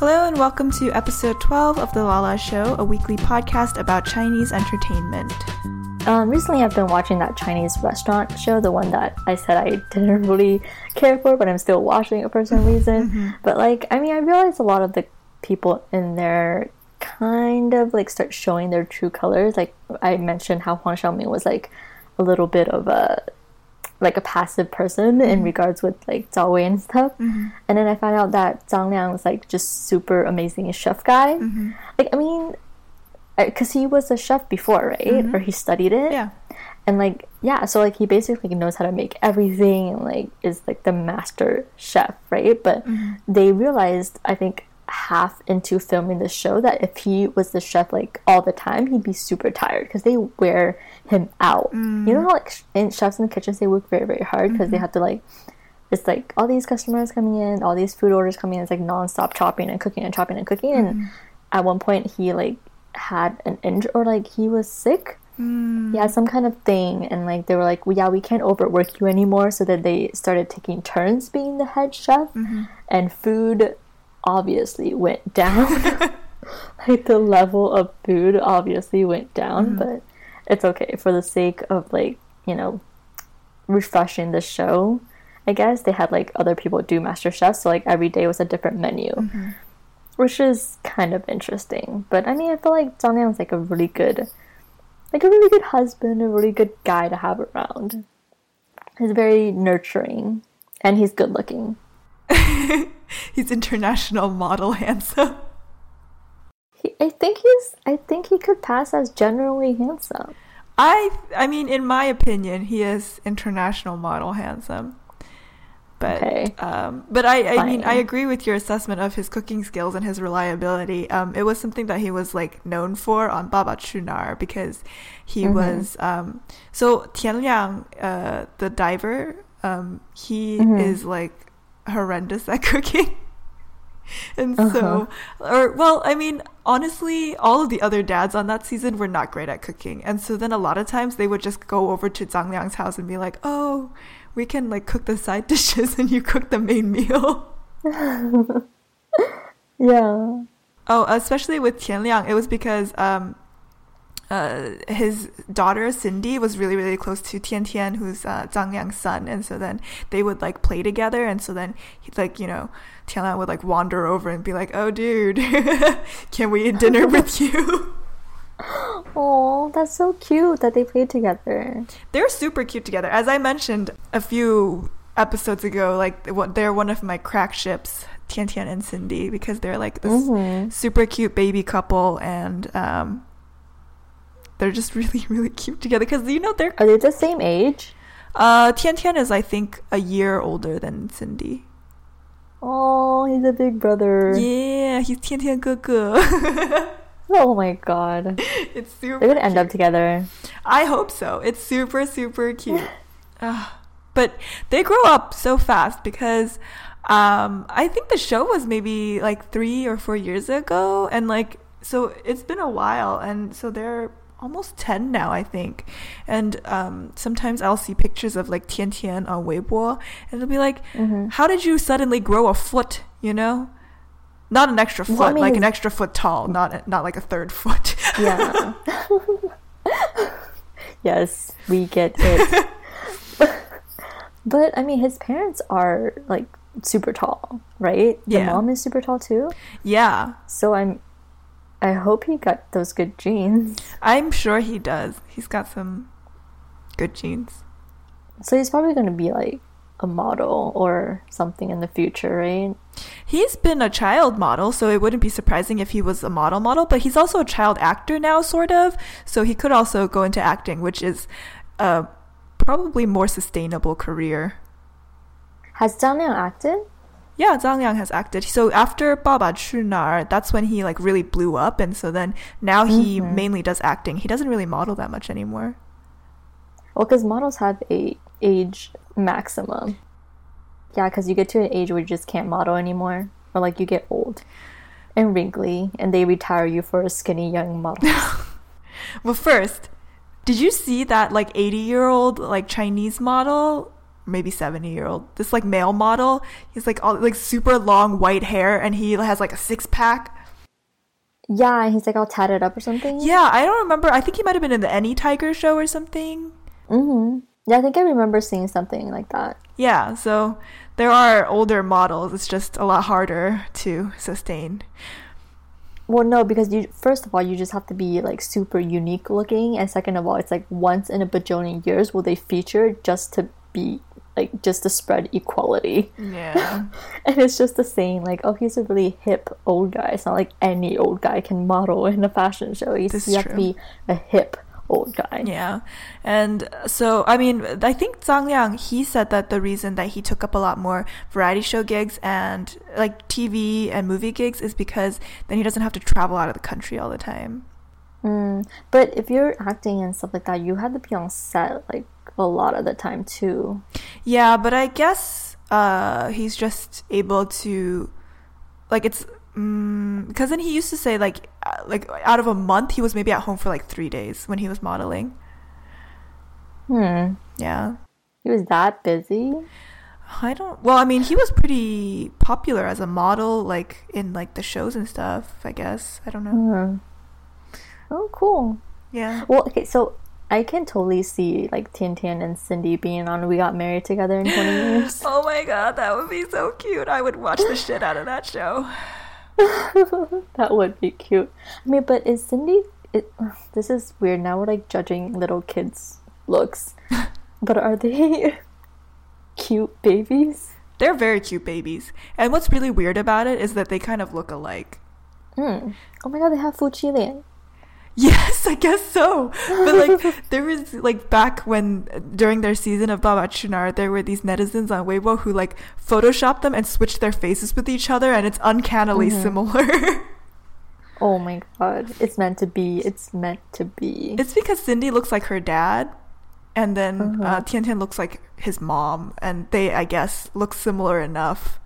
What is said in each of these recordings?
Hello and welcome to episode 12 of The Lala Show, a weekly podcast about Chinese entertainment. Um, recently, I've been watching that Chinese restaurant show, the one that I said I didn't really care for, but I'm still watching it for some reason. Mm-hmm. But like, I mean, I realized a lot of the people in there kind of like start showing their true colors. Like I mentioned, how Huang Xiaoming was like a little bit of a like a passive person Mm-hmm. in regards with like Zhao Wei and stuff. And then I found out that Zhang Liang was like just super amazing a chef guy. Mm-hmm. Like I mean, because he was a chef before, right? Or he studied it. Mm-hmm. Yeah. And like yeah, so like he basically knows how to make everything and like is like the master chef, right? But they realized I think half into filming the show that if he was the chef like all the time, he'd be super tired because they wear him out. You know mm. how like in chefs in the kitchens they work very very hard because they mm-hmm. have to like it's like all these customers coming in, all these food orders coming in. It's like nonstop chopping and cooking and chopping and cooking. And mm-hmm. at one point, he like had an injury or like he was sick. He had mm. some kind of thing, and like they were like, well, "Yeah, we can't overwork you anymore." So that they started taking turns being the head chef, mm-hmm. and food obviously went down. like the level of food obviously went down, mm-hmm. but it's okay for the sake of like you know refreshing the show. I guess they had like other people do Master Chef, so like every day was a different menu, mm-hmm. which is kind of interesting. But I mean, I feel like Zhang Liang's like a really good, like a really good husband, a really good guy to have around. Mm-hmm. He's very nurturing, and he's good looking. He's international model handsome. He, I think he's. I think he could pass as generally handsome. I I mean, in my opinion, he is international model handsome. But Okay. um, but I I mean I agree with your assessment of his cooking skills and his reliability. Um, it was something that he was like known for on Baba Chunar because he Mm-hmm. was um so Tian Liang, uh, the diver, um, he Mm-hmm. is like horrendous at cooking. And Uh-huh. so, or well, I mean, honestly, all of the other dads on that season were not great at cooking. And so then a lot of times they would just go over to Zhang Liang's house and be like, "Oh, we can like cook the side dishes and you cook the main meal." Yeah. Oh, especially with Tian Liang, it was because um, uh, his daughter Cindy was really really close to Tian Tian, who's uh, Zhang Liang's son, and so then they would like play together, and so then he, like you know Tian Liang would like wander over and be like, "Oh, dude, can we eat dinner with you?" Oh, that's so cute that they played together. They're super cute together. As I mentioned a few episodes ago, like they're one of my crack ships, Tian Tian and Cindy, because they're like this Mhm. super cute baby couple, and um, they're just really really cute together. Because you know they're Are they the same age? uh, Tian Tian is I think a year older than Cindy. Oh, he's a big brother. Yeah, he's Tian Tian 哥哥. Oh my god. it's super. They're gonna end up together. I hope so. It's super, super cute. Ugh. but they grow up so fast because um, I think the show was maybe like three or four years ago. And like, so it's been a while. And so they're almost 10 now, I think. And um, sometimes I'll see pictures of like Tian Tian on Weibo and it'll be like, Mm-hmm. how did you suddenly grow a foot, you know? Not an extra foot, Well, I mean, like an extra foot tall, not not like a third foot. Yeah. yes, we get it. but I mean, his parents are like super tall, right? The Yeah. mom is super tall too. yeah, So I'm. I hope he got those good genes. I'm sure he does. He's got some good genes. So he's probably gonna be like a model or something in the future, right? He's been a child model, so it wouldn't be surprising if he was a model model, but he's also a child actor now, sort of. So he could also go into acting, which is a probably more sustainable career. Has Daniel acted? Yeah, Zhang Liang has acted. So after Baba Chunar, that's when he like really blew up, and so then now he Mhm. mainly does acting. He doesn't really model that much anymore. Well, because models have a age maximum. Yeah, because you get to an age where you just can't model anymore, or like you get old and wrinkly, and they retire you for a skinny young model. Well, first, did you see that like 80 year old like Chinese model maybe 70 year old this like male model he's like all like super long white hair and he has like a six pack Yeah, and he's like all tatted up or something. yeah i don't remember i think he might have been in the any tiger show or something Mm-hmm. Yeah, I think I remember seeing something like that. yeah so there are older models it's just a lot harder to sustain Well, no, because you first of all you just have to be like super unique looking, and second of all, it's like once in a bajillion years will they feature just to be like just to spread equality, yeah and it's just the saying like, oh, he's a really hip old guy. It's not like any old guy can model in a fashion show. He's, you have to be a hip old guy. Yeah. And so, I mean, I think Zhang Liang, he said that the reason that he took up a lot more variety show gigs and like TV and movie gigs is because then he doesn't have to travel out of the country all the time. Mm. But if you're acting and stuff like that, you have to be on set like a lot of the time too. Yeah, but I guess uh, he's just able to, like, it's because then he used to say like, uh, like out of a month he was maybe at home for like three days when he was modeling. Hmm. Yeah. He was that busy. I don't. Well, I mean, he was pretty popular as a model, like in like the shows and stuff. I guess I don't know. Hmm. Oh, cool. Yeah. Well, okay, so I can totally see like Tian Tian and Cindy being on We Got Married Together in 20 years. Oh my god, that would be so cute. I would watch the shit out of that show. that would be cute. I mean, but is Cindy. It, this is weird. Now we're like judging little kids' looks. but are they cute babies? They're very cute babies, and what's really weird about it is that they kind of look alike. Hmm. Oh my god, they have Fu Qilian. Yes, I guess so. But like, there was like back when during their season of Baba Chunar, there were these netizens on Weibo who like photoshopped them and switched their faces with each other, and it's uncannily similar. Oh my god. It's meant to be. It's meant to be. it's because Cindy looks like her dad, and then Uh-huh. uh, Tian Tian looks like his mom, and they, I guess, look similar enough.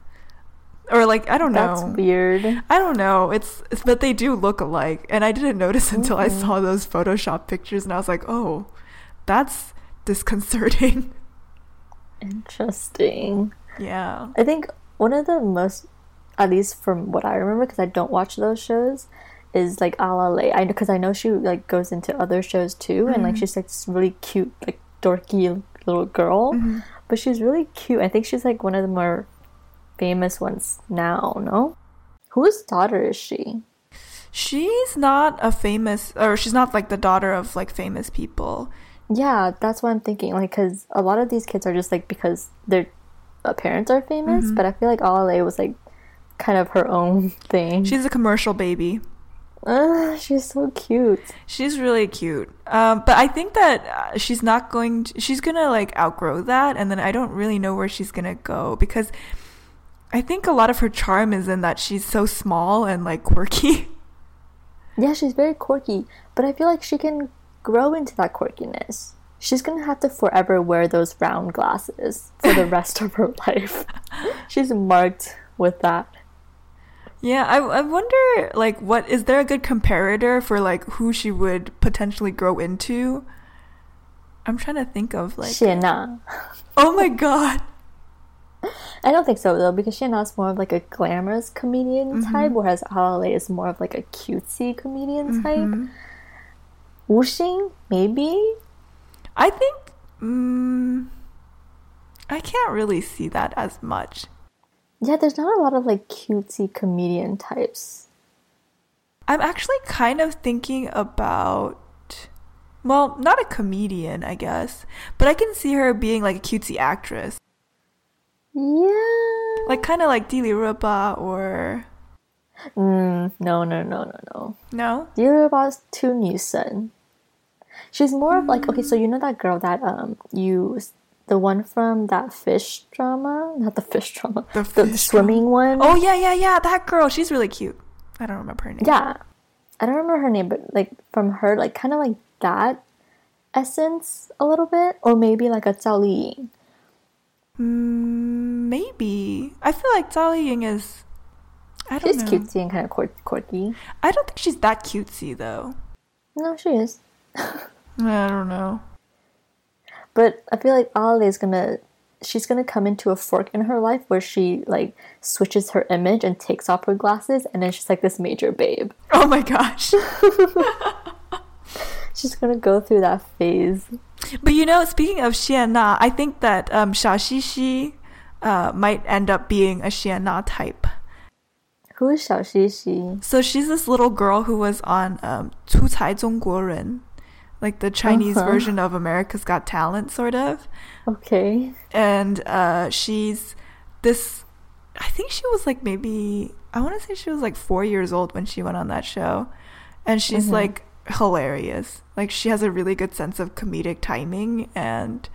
Or like, I don't know. That's weird. I don't know. It's, it's but they do look alike, and I didn't notice until I Mhm. saw those Photoshop pictures, and I was like, oh, that's disconcerting. Interesting. yeah. I think one of the most, at least from what I remember, because I don't watch those shows, is like Ala Lei. I because I know she like goes into other shows too, and like Mhm. she's like this really cute, like dorky little girl, Mhm. but she's really cute. I think she's like one of the more famous ones now. No, whose daughter is she? She's not a famous, or she's not like the daughter of like famous people. Yeah, that's what I'm thinking. Like, because a lot of these kids are just like because their uh, parents are famous, Mhm. but I feel like Alale was like kind of her own thing. She's a commercial baby. Ah, she's so cute. She's really cute. Um, but I think that uh, she's not going to, she's going to like outgrow that. And then I don't really know where she's going to go because I think a lot of her charm is in that she's so small and like quirky. Yeah, she's very quirky, but I feel like she can grow into that quirkiness. She's gonna have to forever wear those round glasses for the rest of her life. She's marked with that. yeah. I, I wonder like what, is there a good comparator for like who she would potentially grow into? I'm trying to think of like, Xie Na. oh my God. I don't think so though, because Xie Na's more of like a glamorous comedian type, whereas Alale is more of like a cutesy comedian type. Mhm. Wu Xin, maybe? I think, mm, I can't really see that as much. Yeah, there's not a lot of like cutesy comedian types. I'm actually kind of thinking about, well, not a comedian, I guess, but I can see her being like a cutesy actress, Yeah. like kind of like Dili Reba or Mm, no, no, no, no, no. no. Dilraba's too 女神. She's more of like okay, so you know that girl that um you the one from that fish drama, not the fish drama, The the, fish swimming one. Oh yeah, yeah, yeah, that girl. She's really cute. I don't remember her name. yeah, I don't remember her name, but like from her, like kind of like that essence a little bit, or maybe like a Zhao Liying. Mm, maybe. I feel like Zhao Ying is. I don't She's know. cutesy and kind of quirky. I don't think she's that cutesy though. No, she is. I don't know. But I feel like Ale is gonna. she's gonna come into a fork in her life where she like switches her image and takes off her glasses, and then she's like this major babe. Oh my gosh. she's gonna go through that phase. But you know, speaking of Xie Na, I think that um, Xiaoxishi uh, might end up being a Xie Na type. Who is Xiaoxishi? So she's this little girl who was on um, 出才中国人, like the Chinese uh-huh. version of America's Got Talent, sort of. Okay. And uh, she's this. I think she was like maybe I want to say she was like four years old when she went on that show, and she's mm-hmm. like hilarious. Like she has a really good sense of comedic timing, and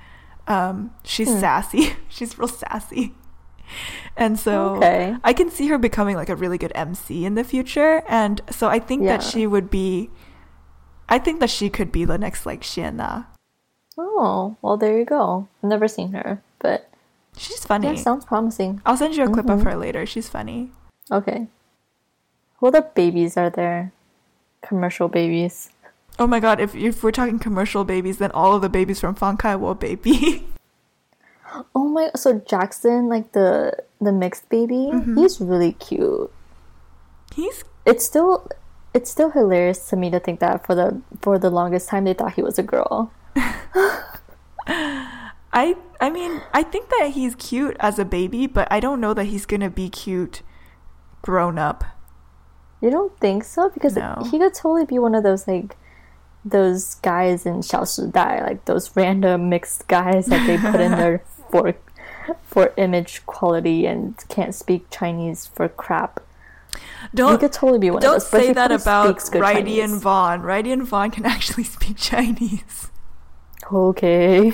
um, she's Hmm. sassy. she's real sassy, and so Okay. I can see her becoming like a really good MC in the future, and so I think that she would be. I think that she could be the next like Xie Na. Oh, well, there you go. I've never seen her, but She's funny. yeah, sounds promising. I'll send you a clip of Mhm. her later. She's funny. Okay. What the babies are there? Commercial babies. Oh my god, if if we're talking commercial babies, then all of the babies from Fang Kai Wo baby. Oh my! So Jackson, like the the mixed baby, Mhm. he's really cute. He's It's still it's still hilarious to me to think that for the for the longest time they thought he was a girl. I I mean, I think that he's cute as a baby, but I don't know that he's going to be cute grown up. You don't think so? Because No. he could totally be one of those like those guys in 小时代, like those random mixed guys that they put in there for for image quality and can't speak Chinese for crap. he Don't could totally be one of don't those. but say he that probably about speaks good Righty and Chinese. Vaughn. Righty and Vaughn can actually speak Chinese. Okay.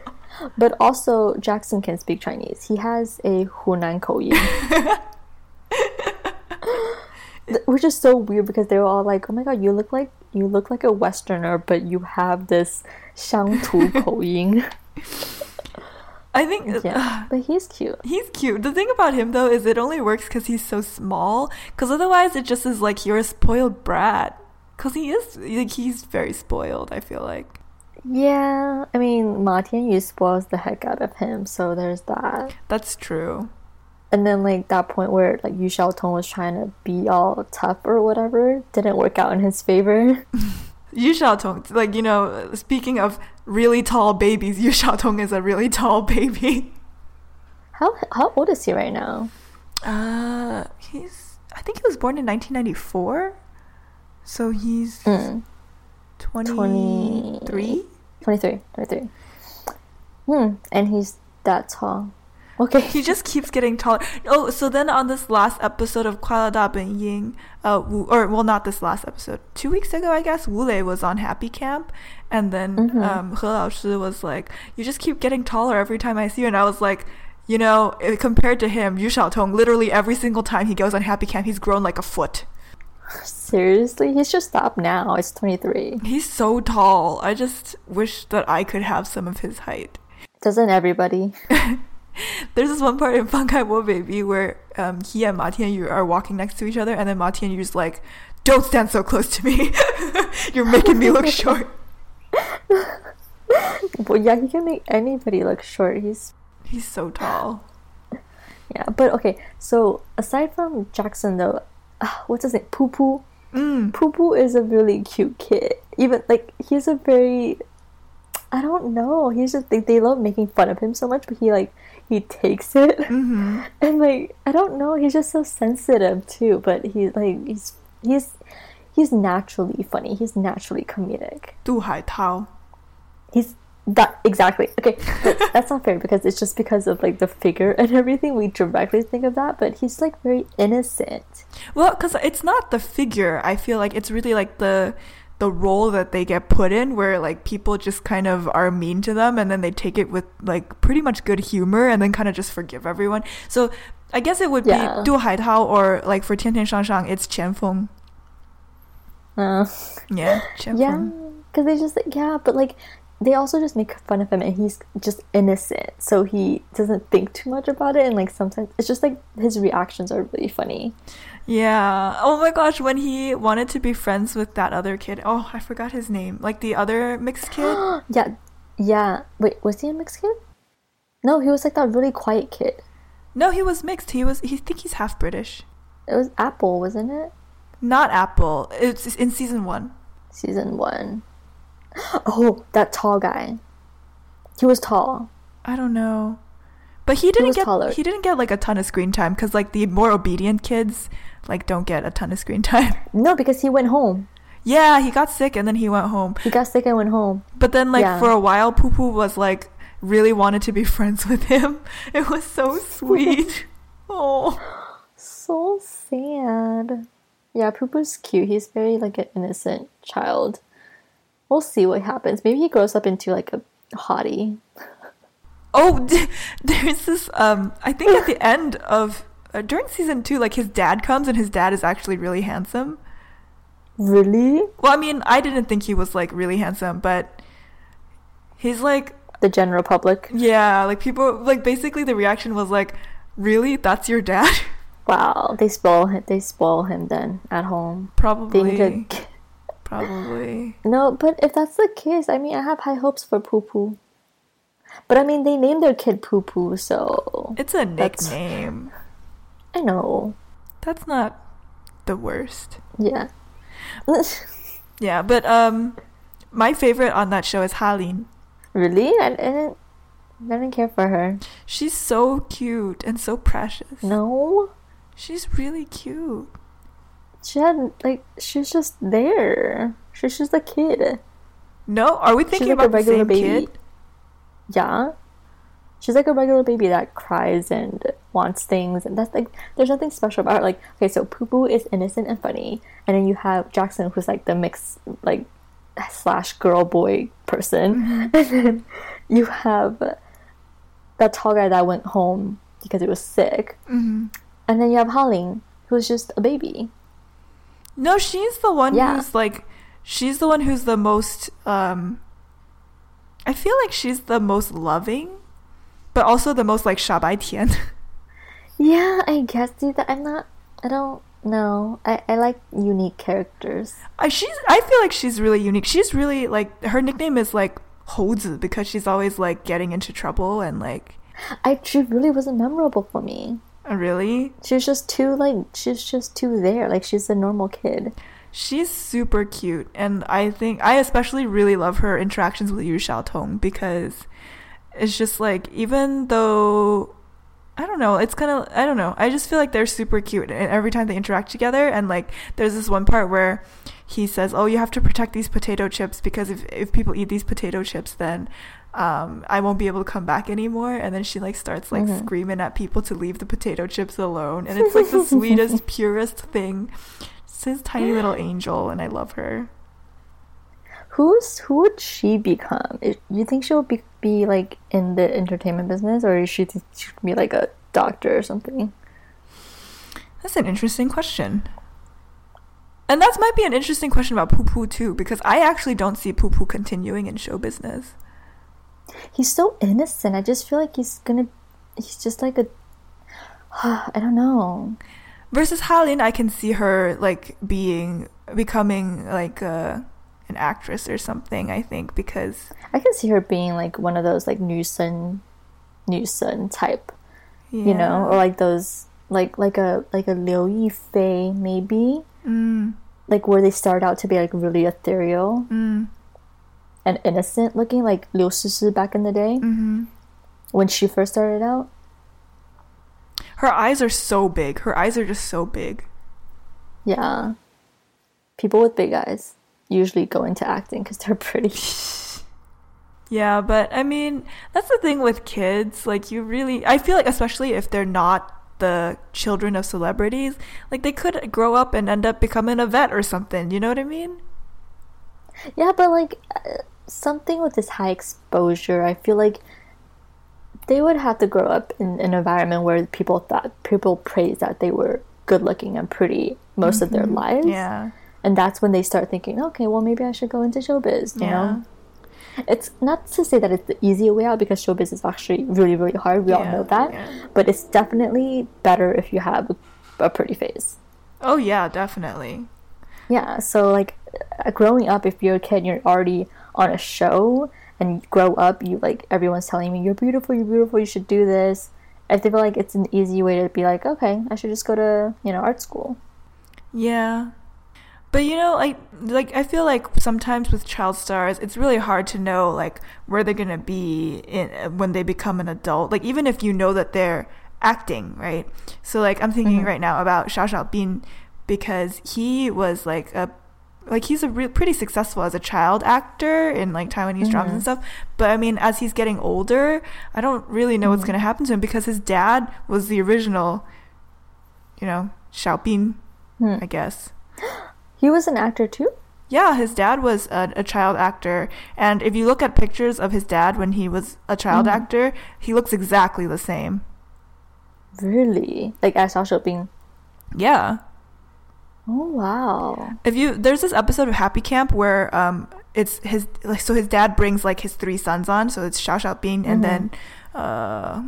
but also Jackson can speak Chinese. He has a Hunan 口音. Th- Which is so weird because they were all like, "Oh my god, you look like you look like a Westerner, but you have this 乡土口音." I think yeah, but he's cute. He's cute. The thing about him though is it only works because he's so small. Because otherwise, it just is like you're a spoiled brat. Because he is like he's very spoiled. I feel like. Yeah, I mean, Ma Tianyu spoils the heck out of him, so there's that. That's true. And then like that point where like Yu Xiaotong was trying to be all tough or whatever didn't work out in his favor. Yu Xiaotong, like you know, speaking of really tall babies, Yu Xiaotong is a really tall baby. How how old is he right now? Uh, he's. I think he was born in 1994, so he's Mm. 23. 23, 23. Hmm, and he's that tall. Okay. He just keeps getting taller. Oh, so then on this last episode of Kuaile Da Ben Ying, uh, Wu, or well, not this last episode, two weeks ago, I guess, Wu Lei was on Happy Camp, and then Mhm. um, He Lao Shi was like, "You just keep getting taller every time I see you," and I was like. You know, eh, compared to him, Yu Xiaotong, literally every single time he goes on Happy Camp, he's grown like a foot. Seriously, he's just stopped now. It's 23. He's so tall. I just wish that I could have some of his height. Doesn't everybody? There's this one part in Fang Kai Wo Baby where um, he and Ma Tianyu are walking next to each other, and then Ma Tianyu's like, "Don't stand so close to me. You're making me look short." Well, yeah, he can make anybody look short. He's He's so tall. yeah, but okay. So aside from Jackson, though, uh, what's his name? Poo Poo. Mm. Poo Poo is a really cute kid. Even like he's a very, I don't know. He's just they, they love making fun of him so much, but he like he takes it hmm and like I don't know. He's just so sensitive too. But he's like he's he's he's naturally funny. He's naturally comedic. Du Hai Tao. He's that exactly okay. That's not fair because it's just because of like the figure and everything. We directly think of that, but he's like very innocent. Well, because it's not the figure. I feel like it's really like the the role that they get put in, where like people just kind of are mean to them, and then they take it with like pretty much good humor, and then kind of just forgive everyone. So I guess it would Yeah. be Du Hai Tao, or like for Tian Tian Xiang Shang, it's Qian Feng. Uh, Yeah, Qian yeah, Feng. because they just yeah, but like they also just make fun of him, and he's just innocent, so he doesn't think too much about it, and like sometimes it's just like his reactions are really funny. Yeah. Oh my gosh, when he wanted to be friends with that other kid. Oh, I forgot his name. Like the other mixed kid. yeah, yeah. Wait, was he a mixed kid? No, he was like that really quiet kid. No, he was mixed. He was. He think he's half British. It was Apple, wasn't it? Not Apple. It's in season one. Season one. Oh, that tall guy. He was tall. I don't know, but he didn't was get. taller. He didn't get like a ton of screen time because like the more obedient kids like don't get a ton of screen time. No, because he went home. yeah, he got sick and then he went home. He got sick and went home. But then like Yeah. for a while, Poo Poo was like really wanted to be friends with him. It was so sweet. oh. So sad. Yeah, Poo Poo's cute. He's very like an innocent child. We'll see what happens. Maybe he grows up into like a hottie. Oh, there's this. Um, I think at the end of uh, during season two, like his dad comes and his dad is actually really handsome. Really? Well, I mean, I didn't think he was like really handsome, but he's like, The general public. yeah, like people like basically the reaction was like, really, that's your dad? Wow, they spoil him. They spoil him then at home. Probably, probably. No, but if that's the case, I mean, I have high hopes for Poo Poo. But I mean, they named their kid Poo Poo, so It's a That's- nickname. I know. That's not the worst. Yeah. Yeah, but um, my favorite on that show is Halin. really? I, I didn't. I didn't care for her. She's so cute and so precious. No, She's really cute. she had like she's just there. She's just a kid. No, are we thinking like a about the same baby. kid? Yeah. She's like a regular baby that cries and wants things, and that's like there's nothing special about her. Like, okay, so Poo Poo is innocent and funny, and then you have Jackson, who's like the mix, like slash girl boy person, and then you have that tall guy that went home because he was sick, hmm and then you have Haling, who's just a baby. No, she's the one Yeah. who's like, she's the one who's the most. um I feel like she's the most loving, but also the most like 傻白甜. Yeah, I guess. See that I'm not. I don't know. I I like unique characters. I she's I feel like she's really unique. She's really like her nickname is like 猴子 because she's always like getting into trouble and like I she really wasn't memorable for me. uh, really She's just too like she's just too there. Like she's a normal kid. she's super cute and I think I especially really love her interactions with Yu Xiaotong because it's just like even though I don't know, it's kind of I don't know. I just feel like they're super cute and every time they interact together and like there's this one part where he says, "Oh, you have to protect these potato chips because if if people eat these potato chips then um, I won't be able to come back anymore. And then she like starts like Mhm. screaming at people to leave the potato chips alone. And it's like the sweetest, purest thing. It's this tiny little angel, and I love her. Who's who would she become? You think she'll be be like in the entertainment business, or is she th- she could be like a doctor or something? That's an interesting question. And that might be an interesting question about Poo Poo too, because I actually don't see Poo Poo continuing in show business. He's so innocent. I just feel like he's gonna. He's just like a. I don't know. Versus Halin, I can see her like being becoming like a, an actress or something. I think because I can see her being like one of those like Newson, Newson type, you know, or like those like like a like a Liu Yifei maybe, mm, like where they start out to be like really ethereal mm, and innocent looking, like Liu Shishi back in the day hmm when she first started out. Her eyes are so big. Her eyes are just so big. Yeah, people with big eyes usually go into acting because they're pretty. Yeah, but I mean, that's the thing with kids. Like, you really, I feel like, especially if they're not the children of celebrities, like, they could grow up and end up becoming a vet or something. You know what I mean? Yeah, but like uh, something with this high exposure, I feel like they would have to grow up in an environment where people thought people praised that they were good looking and pretty most of their lives. Yeah. And that's when they start thinking, okay, well maybe I should go into showbiz, you Yeah. know? It's not to say that it's the easier way out because showbiz is actually really, really hard. We all know that. yeah. But it's definitely better if you have a pretty face. Oh, yeah, definitely. Yeah, so like uh, growing up, if you're a kid, and you're already on a show, and grow up, you like everyone's telling me you're beautiful, you're beautiful, you should do this. I feel like it's an easy way to be like, okay, I should just go to you know art school. Yeah. But you know, like like I feel like sometimes with child stars, it's really hard to know like where they're gonna be in when they become an adult. Like even if you know that they're acting, right? So like I'm thinking Mhm. right now about Xiao Xiaobin because he was like a like he's a re- pretty successful as a child actor in like Taiwanese dramas Mhm. and stuff. But I mean, as he's getting older, I don't really know what's Mhm. gonna happen to him because his dad was the original, you know, Xiaobin, Hmm. I guess. He was an actor too. Yeah, his dad was a, a child actor, and if you look at pictures of his dad when he was a child Mhm. actor, he looks exactly the same. Really, like as Xiao Shouping. Yeah. Oh wow. If you there's this episode of Happy Camp where um it's his like so his dad brings like his three sons on, so it's Xiao Xiaobin and Mhm. then uh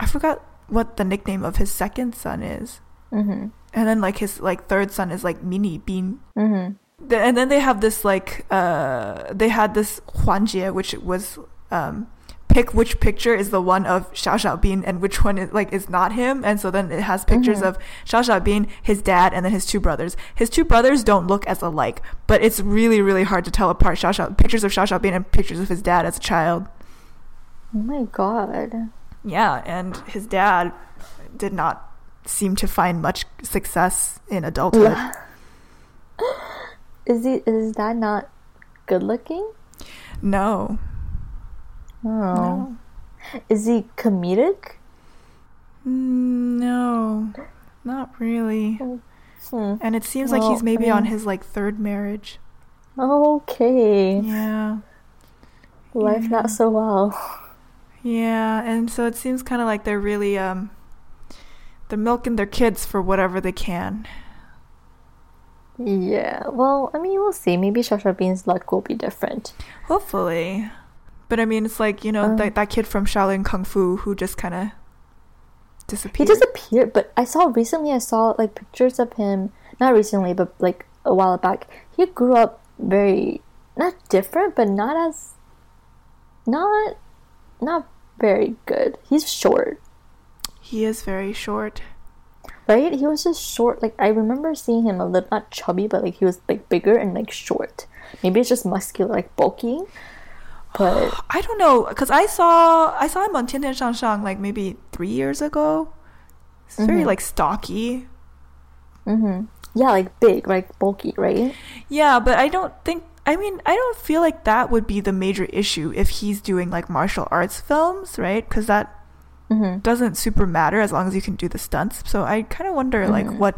I forgot what the nickname of his second son is. Mhm. And then like his like third son is like Mini Bean. Mhm. The- and then they have this like uh they had this Huanjie which was um pick which picture is the one of Xiao Xiaobin and which one is like is not him and so then it has pictures Mhm. of Xiao Xiaobin his dad and then his two brothers his two brothers don't look as alike but it's really really hard to tell apart Xiao Xiao pictures of Xiao Xiaobin and pictures of his dad as a child Oh my god. yeah and his dad did not seem to find much success in adulthood Is he? Is that not good looking? no Oh. no Is he comedic? No, not really. Hmm. And it seems like he's maybe I on his like third marriage. Okay. Yeah. Life Yeah. not so well. Yeah, and so it seems kind of like they're really um they're milking their kids for whatever they can. Yeah. Well, I mean, we'll see. Maybe Shasha Bean's luck will be different. Hopefully. But I mean, it's like, you know, Um, that that kid from Shaolin Kung Fu who just kind of disappeared. He disappeared. disappeared, but I saw recently. I saw like pictures of him. Not recently, but like a while back. He grew up very not different, but not as not not very good. He's short. He is very short. right? He was just short. Like I remember seeing him a little not chubby, but like he was like bigger and like short. Maybe it's just muscular, like bulky. But I don't know, cuz I saw I saw him on Tian Tian Xiang Shang like maybe 3 years ago. He's very Mhm. like stocky. Mm-hmm. yeah, like big, like bulky, right? Yeah, but I don't think. I mean, I don't feel like that would be the major issue if he's doing like martial arts films, right? Because that hmm doesn't super matter as long as you can do the stunts. So I kind of wonder like Mhm. what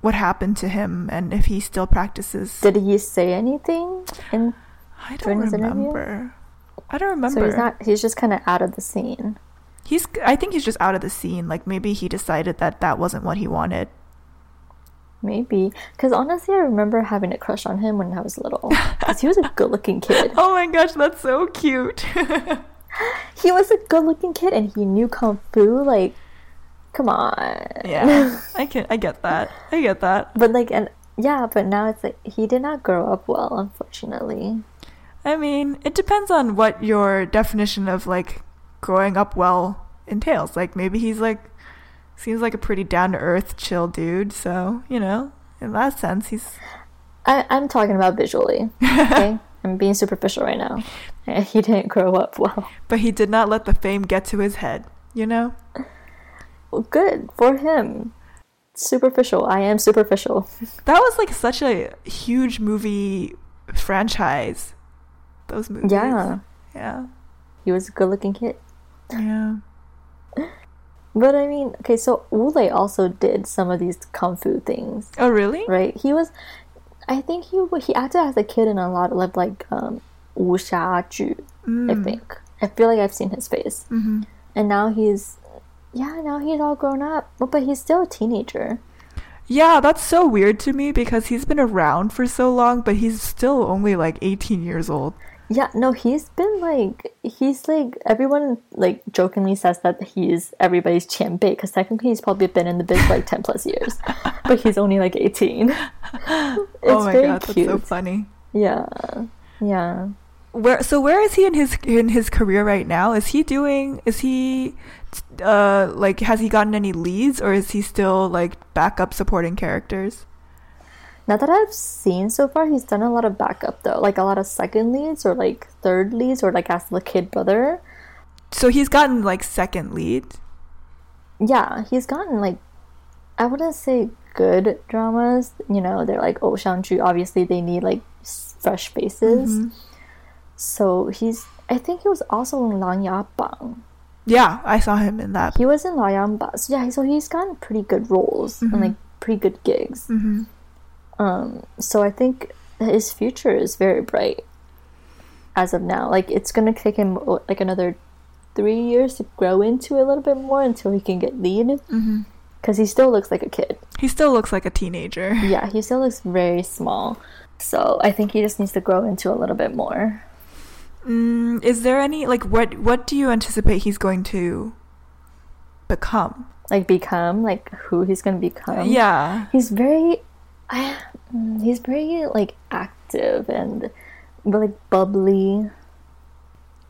what happened to him and if he still practices. Did he say anything? And I don't during his interview? remember. I don't remember. so he's not. He's just kind of out of the scene. He's. I think he's just out of the scene. Like maybe he decided that that wasn't what he wanted. Maybe because honestly, I remember having a crush on him when I was little. Because he was a good-looking kid. Oh my gosh, that's so cute. He was a good-looking kid, and he knew kung fu. Like, come on. yeah, I can. I get that. I get that. But like, and yeah, but now it's like he did not grow up well, unfortunately. I mean, it depends on what your definition of like growing up well entails. Like maybe he's like seems like a pretty down to earth, chill dude. So you know, in that sense, he's I, I'm talking about visually. Okay, I'm being superficial right now. He didn't grow up well. but he did not let the fame get to his head. You know. Well, good for him. Superficial. I am superficial. That was like such a huge movie franchise. Those movies. Yeah, Yeah. he was a good-looking kid. Yeah. But I mean, okay, so Wu Lei also did some of these kung fu things, Oh really? right? He was, I think he he acted as a kid in a lot of like um, wuxia ju. I Mm. think I feel like I've seen his face, hmm and now he's, yeah, now he's all grown up, but, but he's still a teenager. Yeah, that's so weird to me because he's been around for so long, but he's still only like 18 years old. Yeah, no, he's been like he's like everyone like jokingly says that he's everybody's Qianbei because technically he's probably been in the biz like ten plus years, but he's only like eighteen. It's oh my very god, cute. that's so funny. Yeah, yeah. Where so where is he in his in his career right now? Is he doing is he uh like has he gotten any leads or is he still like backup supporting characters? Now that I've seen so far, he's done a lot of backup though, like a lot of second leads or like third leads or like as the kid brother. So he's gotten like second lead. Yeah, he's gotten like I wouldn't say good dramas. You know, they're like oh Shang-Chi, obviously they need like fresh faces. Mm-hmm. So he's I think he was also in Lang Ya Bang. Yeah, I saw him in that. He was in La Yang So yeah, so he's gotten pretty good roles and like pretty good gigs. Mm-hmm. Um, so I think his future is very bright as of now. Like it's gonna take him like another three years to grow into a little bit more until he can get lead. Mm-hmm. Because he still looks like a kid. He still looks like a teenager. Yeah, he still looks very small. So I think he just needs to grow into a little bit more. Mm, is there any like what what do you anticipate he's going to become? Like become like who he's gonna become. yeah. he's very I, mm, he's very like active and like bubbly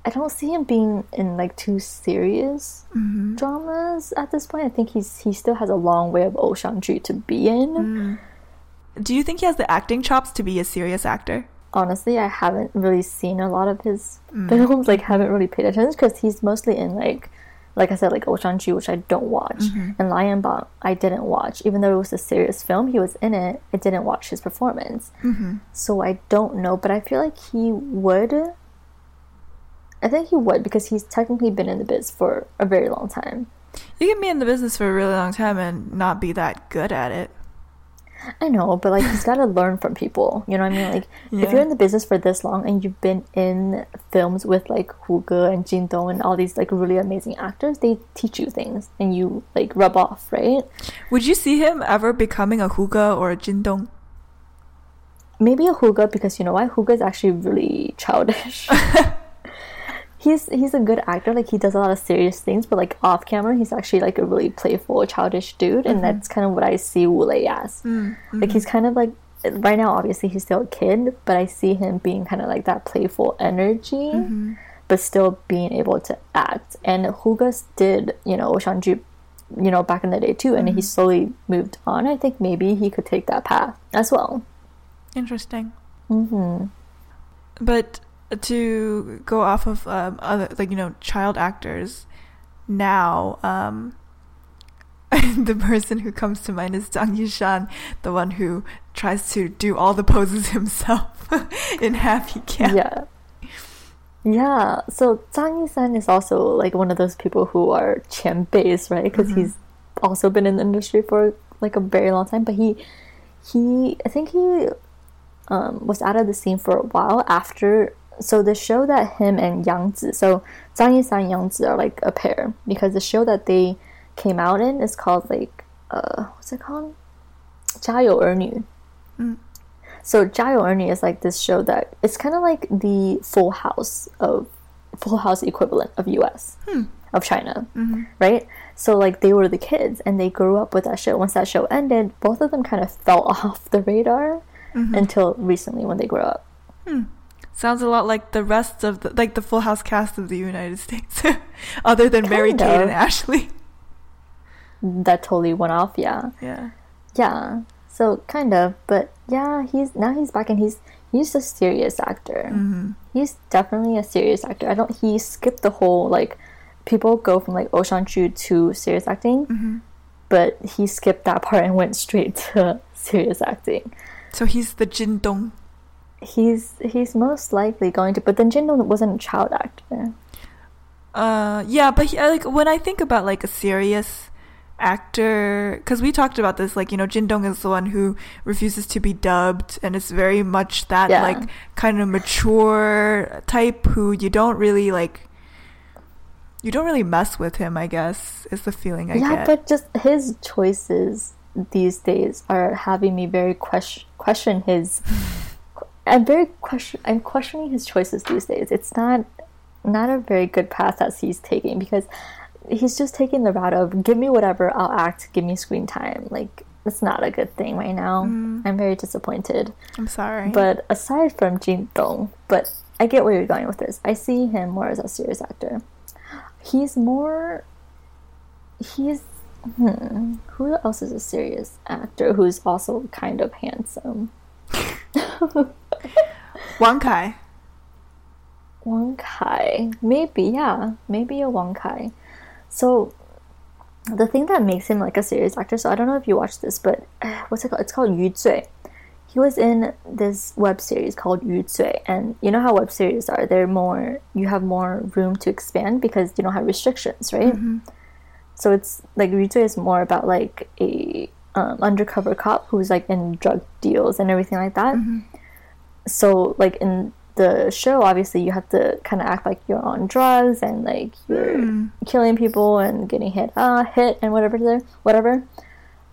i don't see him being in like too serious Mm-hmm. dramas at this point i think he's he still has a long way of Oshang-ji to be in Mm. Do you think he has the acting chops to be a serious actor? Honestly i haven't really seen a lot of his Mm. films like haven't really paid attention because he's mostly in like like I said, like Oshang-ji, which I don't watch, Mm-hmm. and Lion Bang, I didn't watch. Even though it was a serious film, he was in it. I didn't watch his performance. Mm-hmm. So I don't know, but I feel like he would. I think he would because he's technically been in the biz for a very long time. You can be in the business for a really long time and not be that good at it. I know, but like he's got to learn from people. You know what I mean? Like Yeah. if you're in the business for this long and you've been in films with like Hu Ge and Jin Dong and all these like really amazing actors, they teach you things and you like rub off, right? Would you see him ever becoming a Hu Ge or a Jindong? maybe a Hu Ge because you know why Hu Ge is actually really childish. he's he's a good actor. Like he does a lot of serious things, but like off camera, he's actually like a really playful, childish dude, and mm-hmm. that's kind of what I see Wu Lei as. Mm, like mm-hmm. he's kind of like right now, obviously he's still a kid, but I see him being kind of like that playful energy, mm-hmm. but still being able to act. And Hu Ge did, you know, Oshang-ji, you know, back in the day too, and he slowly moved on. I think maybe he could take that path as well. Interesting. hmm But to go off of um, other, like you know, child actors, now um, the person who comes to mind is Zhang Yishan, the one who tries to do all the poses himself in Happy Camp. Yeah. Yeah. So Zhang Yishan is also like one of those people who are qianbeis, right? Because he's also been in the industry for like a very long time. But he, he, I think he um, was out of the scene for a while after so the show that him and Yang Zi, so Zhang Yishan and Yang Zi are like a pair because the show that they came out in is called like uh what's it called? 家有儿女. Er mm. So 家有儿女 er is like this show that it's kind of like the Full House of Full House equivalent of U.S. Hmm. of China, mm-hmm. right? So like they were the kids and they grew up with that show. Once that show ended, both of them kind of fell off the radar mm-hmm. until recently when they grew up. Hmm. Sounds a lot like the rest of the like the Full House cast of the United States, other than Mary Kind Kate and Ashley. That totally went off, yeah. Yeah. Yeah. So kind of, but yeah, he's now he's back and he's he's a serious actor. Mm-hmm. He's definitely a serious actor. I don't. He skipped the whole like people go from like Ocean to serious acting, Mm-hmm. but he skipped that part and went straight to serious acting. So he's the Jindong. He's he's most likely going to, but then Jin Dong wasn't a child actor. Uh, yeah, but he, like when I think about like a serious actor, because we talked about this, like you know, Jin Dong is the one who refuses to be dubbed, and it's very much that Yeah. like kind of mature type who you don't really like. You don't really mess with him, I guess, is the feeling I yeah, get. Yeah, but just his choices these days are having me very question question his. I'm very question. I'm questioning his choices these days. It's not not a very good path that he's taking because he's just taking the route of give me whatever, I'll act, give me screen time. Like it's not a good thing right now. I'm very disappointed. I'm sorry. But aside from Jin Dong, but I get where you're going with this. I see him more as a serious actor. He's more. He's. Hmm, who else is a serious actor who's also kind of handsome? Wang Kai. Wang Kai. Maybe, yeah. Maybe a Wang Kai. So, the thing that makes him like a serious actor, so I don't know if you watched this, but uh, what's it called? It's called Yu Zui. He was in this web series called Yu Zui, and you know how web series are. They're more, you have more room to expand because you don't have restrictions, right? So it's like Yu Zui is more about like a um, undercover cop who's like in drug deals and everything like that. So like in the show, obviously you have to kind of act like you're on drugs and like you're killing people and getting hit, uh, hit and whatever, whatever.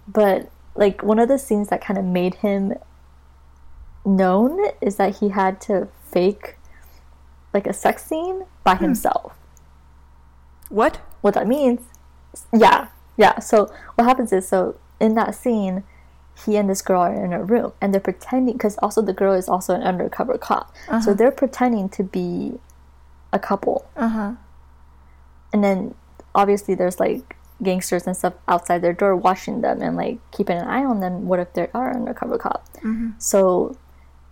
But like one of the scenes that kind of made him known is that he had to fake like a sex scene by himself. What? what that means. Yeah. Yeah. So what happens is so in that scene he and this girl are in a room and they're pretending because also the girl is also an undercover cop. So uh-huh. they're pretending to be a couple. Uh huh. and then obviously there's like gangsters and stuff outside their door watching them and like keeping an eye on them. What if they are undercover cop? Mm-hmm. So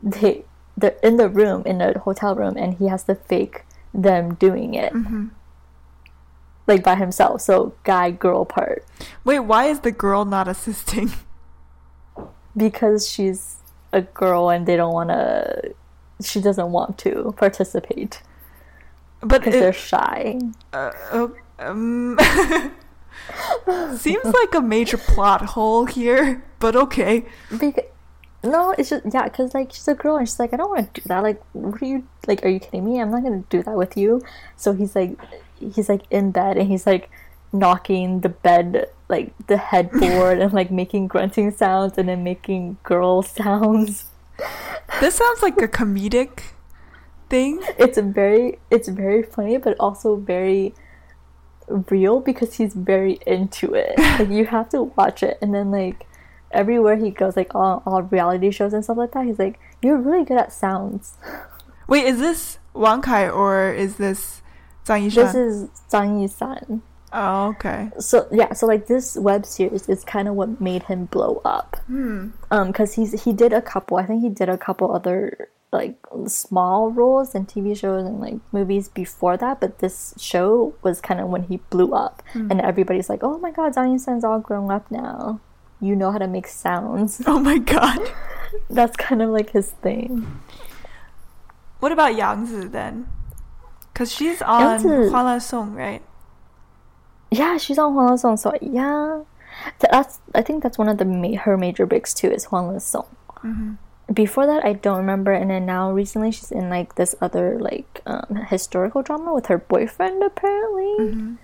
they they're in the room in the hotel room and he has to fake them doing it mm-hmm. Like by himself so guy girl part Wait, why is the girl not assisting? because she's a girl and they don't want to she doesn't want to participate But because they're shy uh, oh, um, seems like a major plot hole here. But okay. Because, no it's just yeah because like she's a girl and she's like i don't want to do that like what are you like are you kidding me i'm not gonna do that with you so he's like he's like in bed and he's like knocking the bed like the headboard and like making grunting sounds and then making girl sounds. This sounds like a comedic thing. it's very it's very funny but also very real because he's very into it. Like you have to watch it and then like everywhere he goes like all, all reality shows and stuff like that he's like you're really good at sounds. Wait, is this Wang Kai or is this Zhang Yishan? this is Zhang Yishan oh, okay. so yeah so like this web series is kind of what made him blow up Hmm. um because he's he did a couple i think he did a couple other like small roles in tv shows and like movies before that but this show was kind of when he blew up and everybody's like oh my god Zhang Yishan's all grown up now you know how to make sounds Oh my god. that's kind of like his thing What about Yang Zi then? Because she's on Yang Hua La Song, right? yeah she's on Huang Song so yeah. That's i think that's one of the ma- her major breaks too is Huan Le Song before that i don't remember and then now recently she's in like this other like um, historical drama with her boyfriend apparently.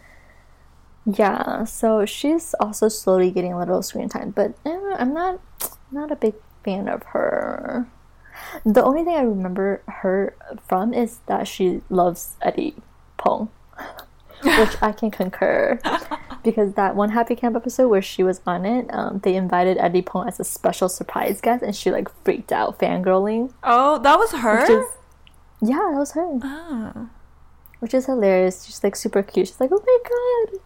Yeah so she's also slowly getting a little screen time but eh, i'm not not a big fan of her the only thing i remember her from is that she loves Eddie Peng which i can concur because that one happy camp episode where she was on it um, they invited Eddie Peng as a special surprise guest and she like freaked out fangirling Oh, that was her? is yeah that was her oh. which is hilarious. She's like super cute. She's like, oh my god.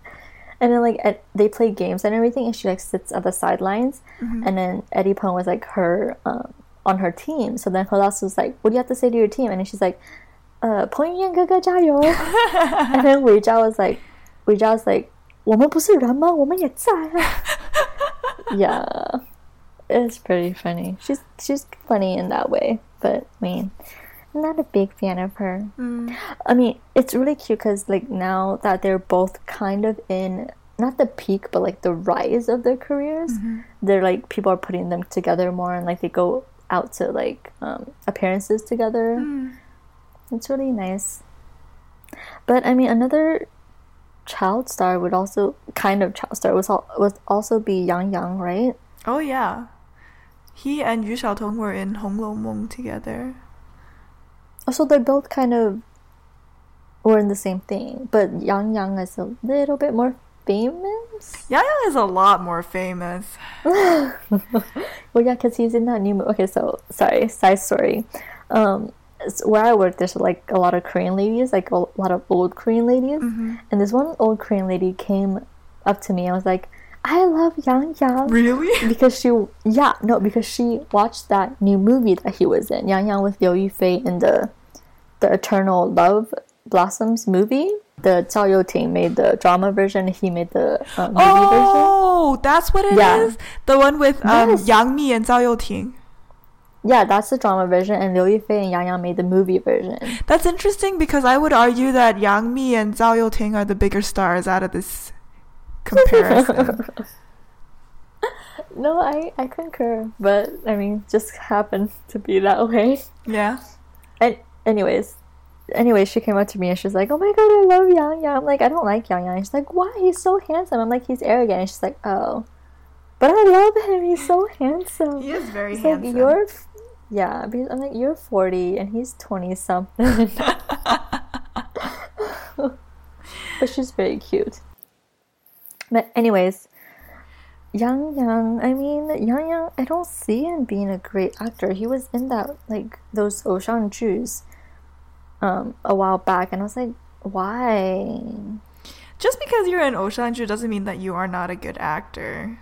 And then like they play games and everything, and she like sits at the sidelines. And then Eddie Peng was like her um, on her team. So then Holas was like, what do you have to say to your team? And then she's like, uh, 彭于晏哥哥加油. and then Wei Zhao was like, Wei Zhao was like, 我们不是人吗？我们也在啊。yeah, it's pretty funny. She's she's funny in that way, but I mean, I'm not a big fan of her. Mm. I mean, it's really cute because like now that they're both kind of in not the peak, but like the rise of their careers, they're like people are putting them together more, and like they go out to like um, appearances together. It's really nice. But I mean, another child star would also kind of child star was would also be Yang Yang, right? Oh, yeah. He and Yu Xiaotong were in Hong Lou Meng together. Also, they're both kind of were in the same thing, but Yang Yang is a little bit more famous. Yang is a lot more famous. Well, yeah, because he's in that new movie. Okay, so sorry, side story. Um, where I work, there's like a lot of Korean ladies, like a lot of old Korean ladies. And this one old Korean lady came up to me and was like, "I love Yang Yang." Really? because she yeah no because she watched that new movie that he was in Yang Yang with Liu Yifei in the the Eternal Love Blossoms movie. The Zhao Youting made the drama version. He made the uh, movie version. Oh, that's what it is. Yeah. The one with um, Yes. Yang Mi and Zhao Youting. Yeah, that's the drama version, and Liu Yifei and Yang Yang made the movie version. That's interesting because I would argue that Yang Mi and Zhao Youting are the bigger stars out of this comparison. No, I I concur, but I mean, just happened to be that way. yeah. And anyways, anyway, she came up to me and she's like, "Oh my god, I love Yang Yang." I'm like, "I don't like Yang Yang." And she's like, "Why? He's so handsome." I'm like, "He's arrogant." And she's like, "Oh, but I love him. He's so handsome." He is very It's handsome. like you're, f- yeah. Because I'm like, you're 40 and he's 20 something. but she's very cute. But anyways, Yang Yang. I mean, Yang Yang. I don't see him being a great actor. He was in that like those Ocean Jews, um, a while back, and I was like, why? Just because you're an Oshanju doesn't mean that you are not a good actor.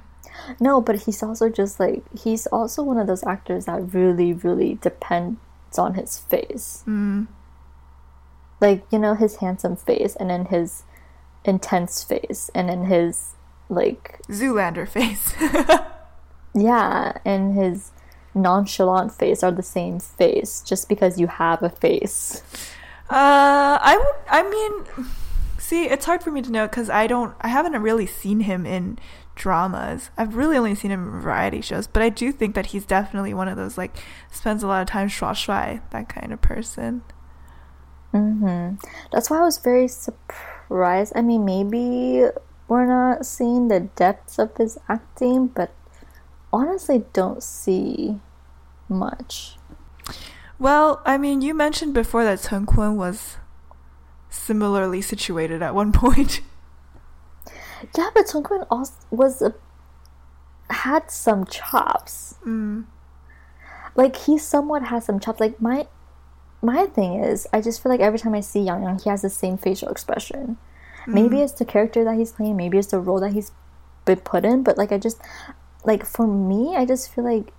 No, but he's also just like he's also one of those actors that really, really depends on his face. Mm. Like, you know, his handsome face and then his intense face and then his like Zoolander face. yeah, and his nonchalant face are the same face just because you have a face. Uh, I would. I mean, see, it's hard for me to know because I don't. I haven't really seen him in dramas. I've really only seen him in variety shows. But I do think that he's definitely one of those like spends a lot of time shua shuai, that kind of person. hmm That's why I was very surprised. I mean, maybe we're not seeing the depths of his acting, but honestly, don't see much. Well, I mean, you mentioned before that Chen Kun was similarly situated at one point. Yeah, but Song Kun also was a, had some chops. Mm. Like he somewhat has some chops. Like my my thing is, I just feel like every time I see Yang Yang, he has the same facial expression. Maybe it's the character that he's playing. Maybe it's the role that he's been put in. But like I just like for me, I just feel like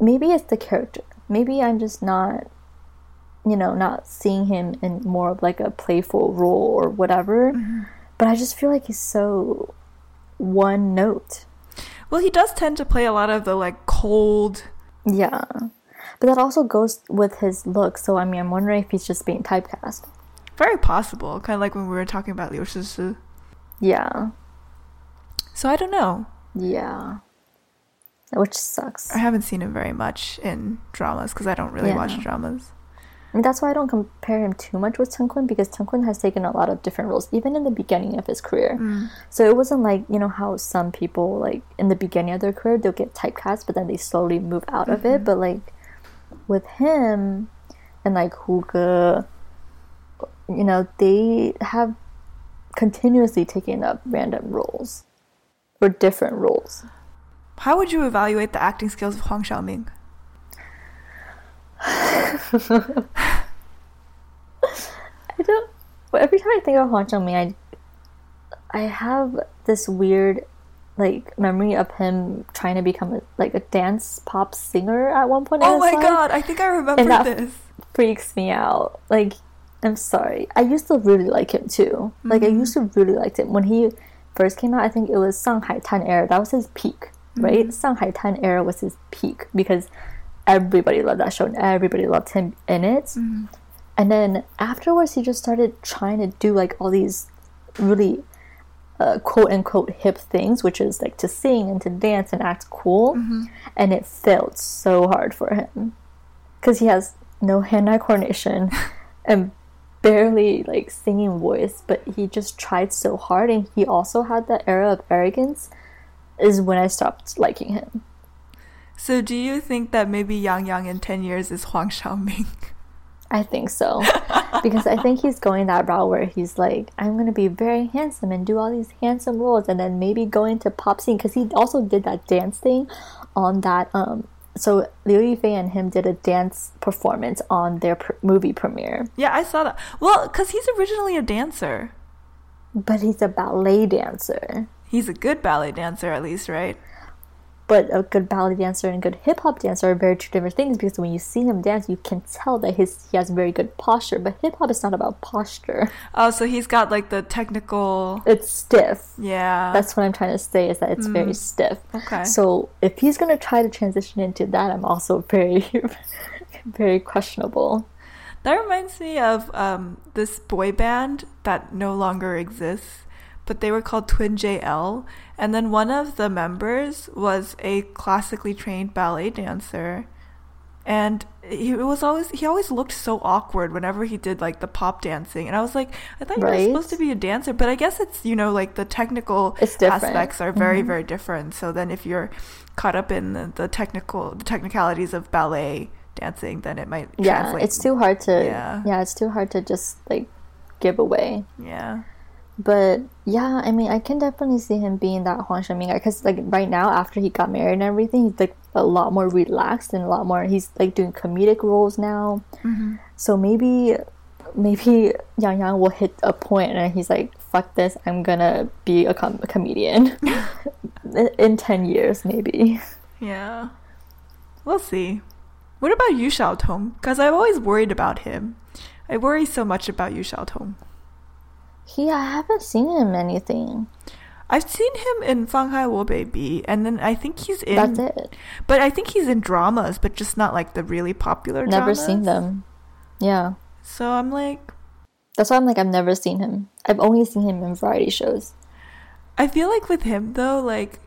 maybe it's the character. Maybe I'm just not you know not seeing him in more of like a playful role or whatever. Mm-hmm. But I just feel like he's so one note. Well, he does tend to play a lot of the like cold. Yeah. But that also goes with his look. So I mean, I'm wondering if he's just being typecast. Very possible, kind of like when we were talking about Liu Shishi. Yeah. So I don't know. Yeah. Which sucks. I haven't seen him very much in dramas because I don't really watch dramas. I mean, that's why I don't compare him too much with Kun because Kun has taken a lot of different roles, even in the beginning of his career. Mm. So it wasn't like, you know, how some people, like, in the beginning of their career, they'll get typecast, but then they slowly move out of it. Mm-hmm. But, like, with him and, like, Hu Ge, you know, they have continuously taken up random roles or different roles. How would you evaluate the acting skills of Huang Xiaoming? I don't. Well, every time I think of Huang Xiaoming, I, I have this weird, like, memory of him trying to become a, like a dance pop singer at one point. Oh my life. god, I think I remember that- this. freaks me out. Like, I'm sorry. I used to really like him too. Like, I mm-hmm. used to really like him when he first came out. I think it was Shanghai Tan era. That was his peak, right? Mm-hmm. Shanghai Tan era was his peak because everybody loved that show and everybody loved him in it. Mm-hmm. And then afterwards, he just started trying to do like all these really uh, quote unquote hip things, which is like to sing and to dance and act cool. Mm-hmm. And it failed so hard for him because he has no hand-eye coordination and barely like singing voice but he just tried so hard and he also had that era of arrogance is when i stopped liking him So do you think that maybe Yang Yang in 10 years is Huang Xiaoming? i think so because i think he's going that route where he's like i'm going to be very handsome and do all these handsome roles and then maybe go into pop scene because he also did that dance thing on that um so Liu Yifei and him did a dance performance on their pr- movie premiere, Yeah, I saw that. Well, because he's originally a dancer. but he's a ballet dancer. He's a good ballet dancer, at least, right? But a good ballet dancer and a good hip hop dancer are very two different things because when you see him dance, you can tell that his he has very good posture. But hip hop is not about posture; Oh, so he's got like the technical. it's stiff. Yeah. That's what I'm trying to say is that it's very stiff. Okay. So if he's gonna try to transition into that, I'm also very, very questionable. That reminds me of um, this boy band that no longer exists, but they were called Twin JL. And then one of the members was a classically trained ballet dancer. And he was always he always looked so awkward whenever he did like the pop dancing, and I was like, I thought you were supposed to be a dancer, but I guess it's you know like the technical aspects are very mm-hmm. very different. So then if you're caught up in the, the technical the technicalities of ballet dancing, then it might Yeah, translate. it's too hard to. Yeah. Yeah. it's too hard to just like give away. yeah. But yeah, I mean, I can definitely see him being that Huang Xiaoming guy because like right now, after he got married and everything, he's like a lot more relaxed and a lot more. He's like doing comedic roles now. Mm-hmm. So maybe, maybe Yang Yang will hit a point and he's like, "Fuck this! I'm gonna be a, com- a comedian." In- In ten years, maybe. Yeah. We'll see. What about Yu Xiaotong? Because I've always worried about him. I worry so much about Yu Xiaotong. He, I haven't seen him anything. I've seen him in Fang Kai Wo Baby, and then I think he's in. That's it. But I think he's in dramas, but just not like the really popular Never dramas. seen them. Yeah, So I'm like, that's why I'm like, I've never seen him. I've only seen him in variety shows. I feel like with him though, like,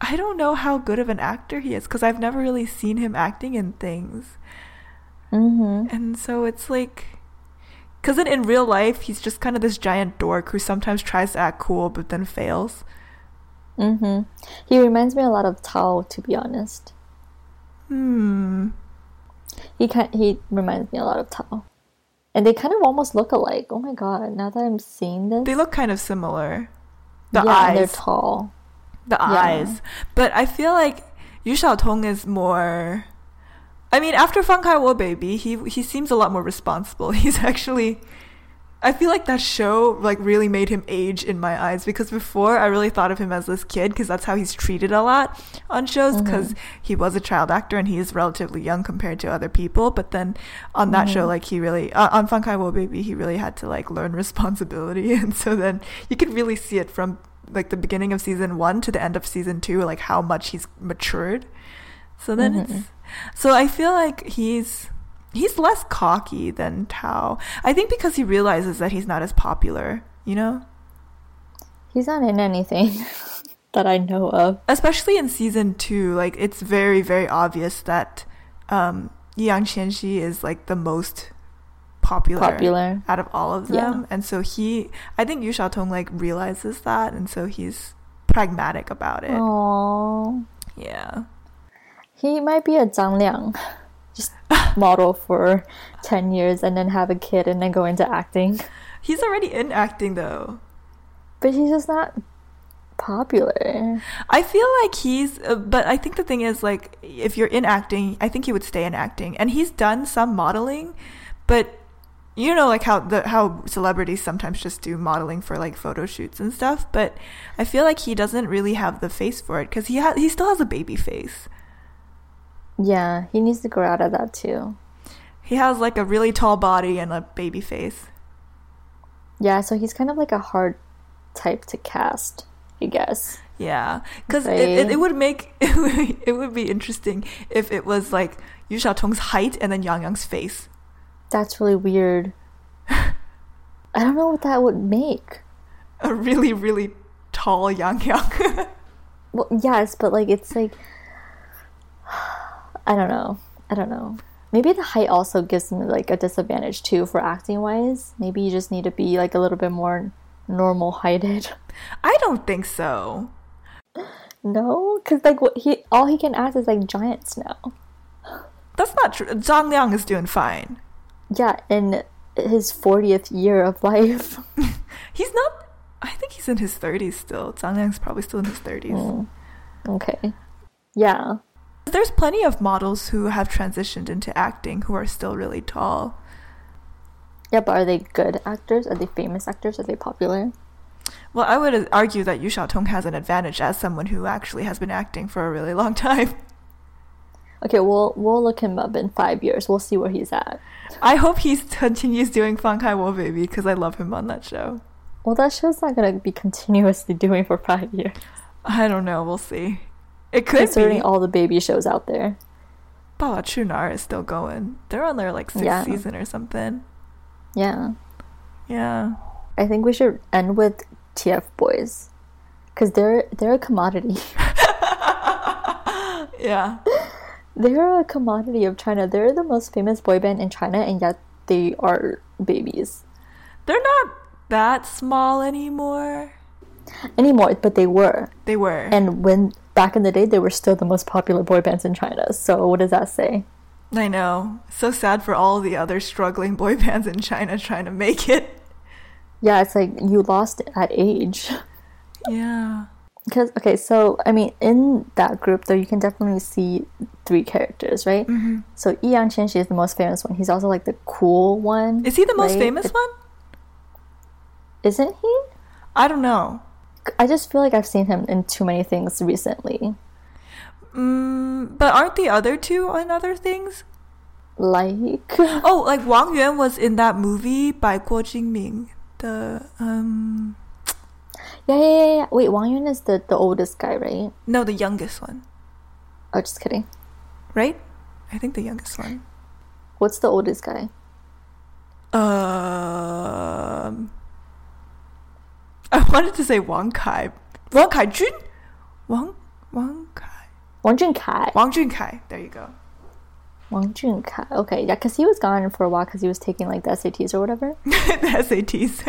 I don't know how good of an actor he is because I've never really seen him acting in things. Mm-hmm. And so it's like, because in, in real life, he's just kind of this giant dork who sometimes tries to act cool but then fails. Mm-hmm. He reminds me a lot of Tao, to be honest. Hmm. He can he reminds me a lot of Tao. And they kind of almost look alike. Oh my god, now that I'm seeing this. They look kind of similar. The yeah, and they're eyes. tall. the yeah. eyes. But I feel like Yu Xiaotong is more. I mean, after Fang Kai Wo Baby, he he seems a lot more responsible. He's actually. I feel like that show like really made him age in my eyes because before I really thought of him as this kid because that's how he's treated a lot on shows mm-hmm. because he was a child actor and he is relatively young compared to other people. But then on that show, mm-hmm. like he really uh, on Fang Kai Wo Baby, he really had to like learn responsibility, and so then you could really see it from like the beginning of season one to the end of season two, like how much he's matured. So then mm-hmm. it's so I feel like he's he's less cocky than Tao. I think because he realizes that he's not as popular, you know? He's not in anything that I know of. Especially in season 2, like it's very very obvious that um Yang Qianxi is like the most popular, Popular. out of all of Yeah. them. And so he I think Yu Xiaotong like realizes that and so he's pragmatic about it. Aww. Yeah. He might be a Zhang Liang. Just model for 10 years and then have a kid and then go into acting. He's already in acting though. But he's just not popular. I feel like he's, uh, but I think the thing is, like, if you're in acting, I think he would stay in acting. And he's done some modeling, but you know, like how the how celebrities sometimes just do modeling for like photo shoots and stuff. But I feel like he doesn't really have the face for it because he ha- he still has a baby face. Yeah, he needs to grow out of that too. He has like a really tall body and a baby face. Yeah, so he's kind of like a hard type to cast, I guess. Yeah, because it, it, it would make it would be interesting if it was like Yu Xiaotong's height and then Yang Yang's face. That's really weird. I don't know what that would make. A really really tall Yang Yang. Well, yes, but like it's like I don't know. I don't know. Maybe the height also gives him like a disadvantage too for acting wise. Maybe you just need to be like a little bit more normal heighted. I don't think so. No, because like what he all he can act is like giants now. That's not true. Zhang Liang is doing fine. Yeah, in his fortieth year of life. He's not. I think he's in his thirties still. Zhang Liang's probably still in his thirties. Mm. okay. Yeah. There's plenty of models who have transitioned into acting who are still really tall. Yeah, but are they good actors? Are they famous actors? Are they popular? Well, I would argue that Yu Xiaotong has an advantage as someone who actually has been acting for a really long time. Okay, we'll we'll look him up in five years. We'll see where he's at. I hope he continues doing Fang Kai Wo Baby because I love him on that show. Well, that show's not gonna be continuously doing for five years. I don't know. We'll see. It could Considering be. all the baby shows out there. Baba Qu Nar is still going. They're on their like sixth Yeah. season or something. Yeah, Yeah. I think we should end with TF Boys, because they're they're a commodity. Yeah. they're a commodity of China. They're the most famous boy band in China, and yet they are babies They're not that small anymore. anymore. But they were, They were. and when back in the day, they were still the most popular boy bands in China. So what does that say? I know. So sad for all the other struggling boy bands in China trying to make it. Yeah, it's like you lost at age. Yeah. Because okay, so I mean, in that group though, you can definitely see three characters, right? Mm-hmm. So Yi Yang Qianxi is the most famous one. He's also like the cool one. Is he the most right? famous It- one? Isn't he? I don't know. I just feel like I've seen him in too many things recently. Mm, but aren't the other two in other things? Like, Oh, like Wang Yuan was in that movie by Guo Jingming. The um yeah, yeah, yeah, yeah. Wait, Wang Yuan is the the oldest guy, right? no, the youngest one, Oh, just kidding. right? I think the youngest one. What's the oldest guy? Um, I wanted to say Wang Kai, Wang Kai Jun, Wang Wang Kai, Wang Junkai. Wang Junkai. There you go. Wang Junkai. Okay, yeah, because he was gone for a while because he was taking like the SATs or whatever. the SATs.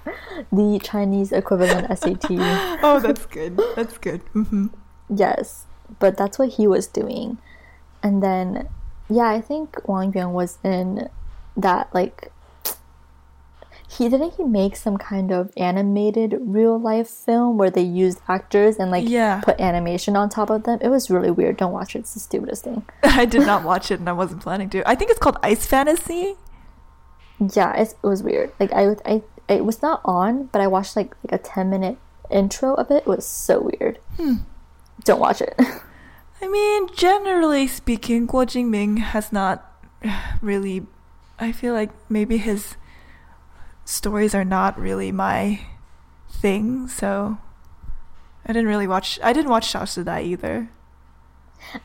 The Chinese equivalent SAT. oh, that's good. That's good. Mm-hmm. Yes, but that's what he was doing. And then, yeah, I think Wang Yuan was in that, like, he didn't he make some kind of animated real life film where they used actors and, like, Yeah. put animation on top of them? It was really weird. Don't watch it, it's the stupidest thing. I did not watch it, and I wasn't planning to. I think it's called Ice Fantasy. Yeah, it's, it was weird. Like, I, I, it was not on, but I watched, like, like a 10 minute intro of it. It was so weird. Hmm. Don't watch it. I mean, generally speaking, Guo Jingming has not really. I feel like maybe his stories are not really my thing, so I didn't really watch. I didn't watch Xiao Shidai either.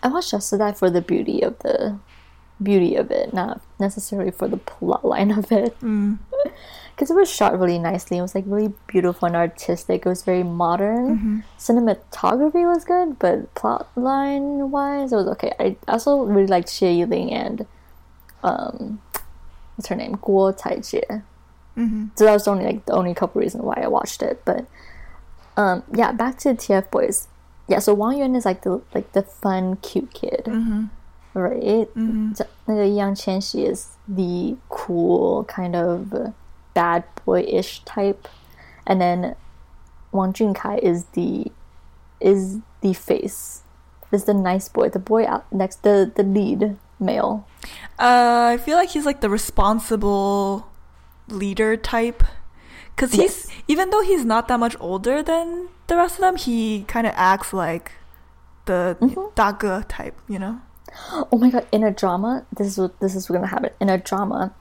I watched That for the beauty of the beauty of it, not necessarily for the plot line of it. Mm. Because it was shot really nicely. It was like really beautiful and artistic. It was very modern. Mm-hmm. Cinematography was good, but plot line wise, it was okay. I also really liked Xie Yilin and um, what's her name, Guo Caijie. Mm-hmm. So that was only like the only couple reasons why I watched it. But um, yeah, back to TF Boys. Yeah, so Wang Yuan is like the like the fun, cute kid, mm-hmm. right? Mm-hmm. So, Yang Qianxi is the cool kind of bad boy-ish type, and then Wang Junkai is the is the face, is the nice boy, the boy out next the the lead male. Uh, I feel like he's like the responsible leader type. Cause he's Yes. even though he's not that much older than the rest of them, he kind of acts like the Mhm. 大哥 type, you know. Oh my god! In a drama, this is what this is what's gonna happen. In a drama,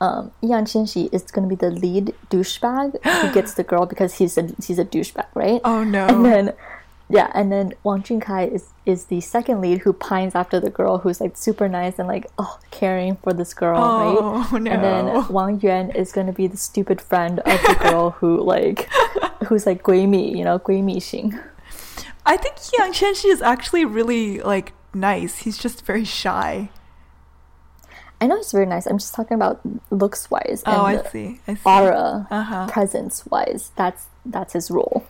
um, Yang Qianxi is gonna be the lead douchebag who gets the girl because he's a he's a douchebag, right? Oh no. And then, yeah, and then Wang Junkai is is the second lead who pines after the girl who's like super nice and like oh caring for this girl, oh, right? No. And then Wang Yuan is gonna be the stupid friend of the girl who like who's like Guimi, you know, Guimi Xing. I think Yang Qianxi is actually really like nice. He's just very shy. I know he's very nice. I'm just talking about looks wise. Oh, I see. I see. Aura, uh-huh. presence wise. That's that's his role.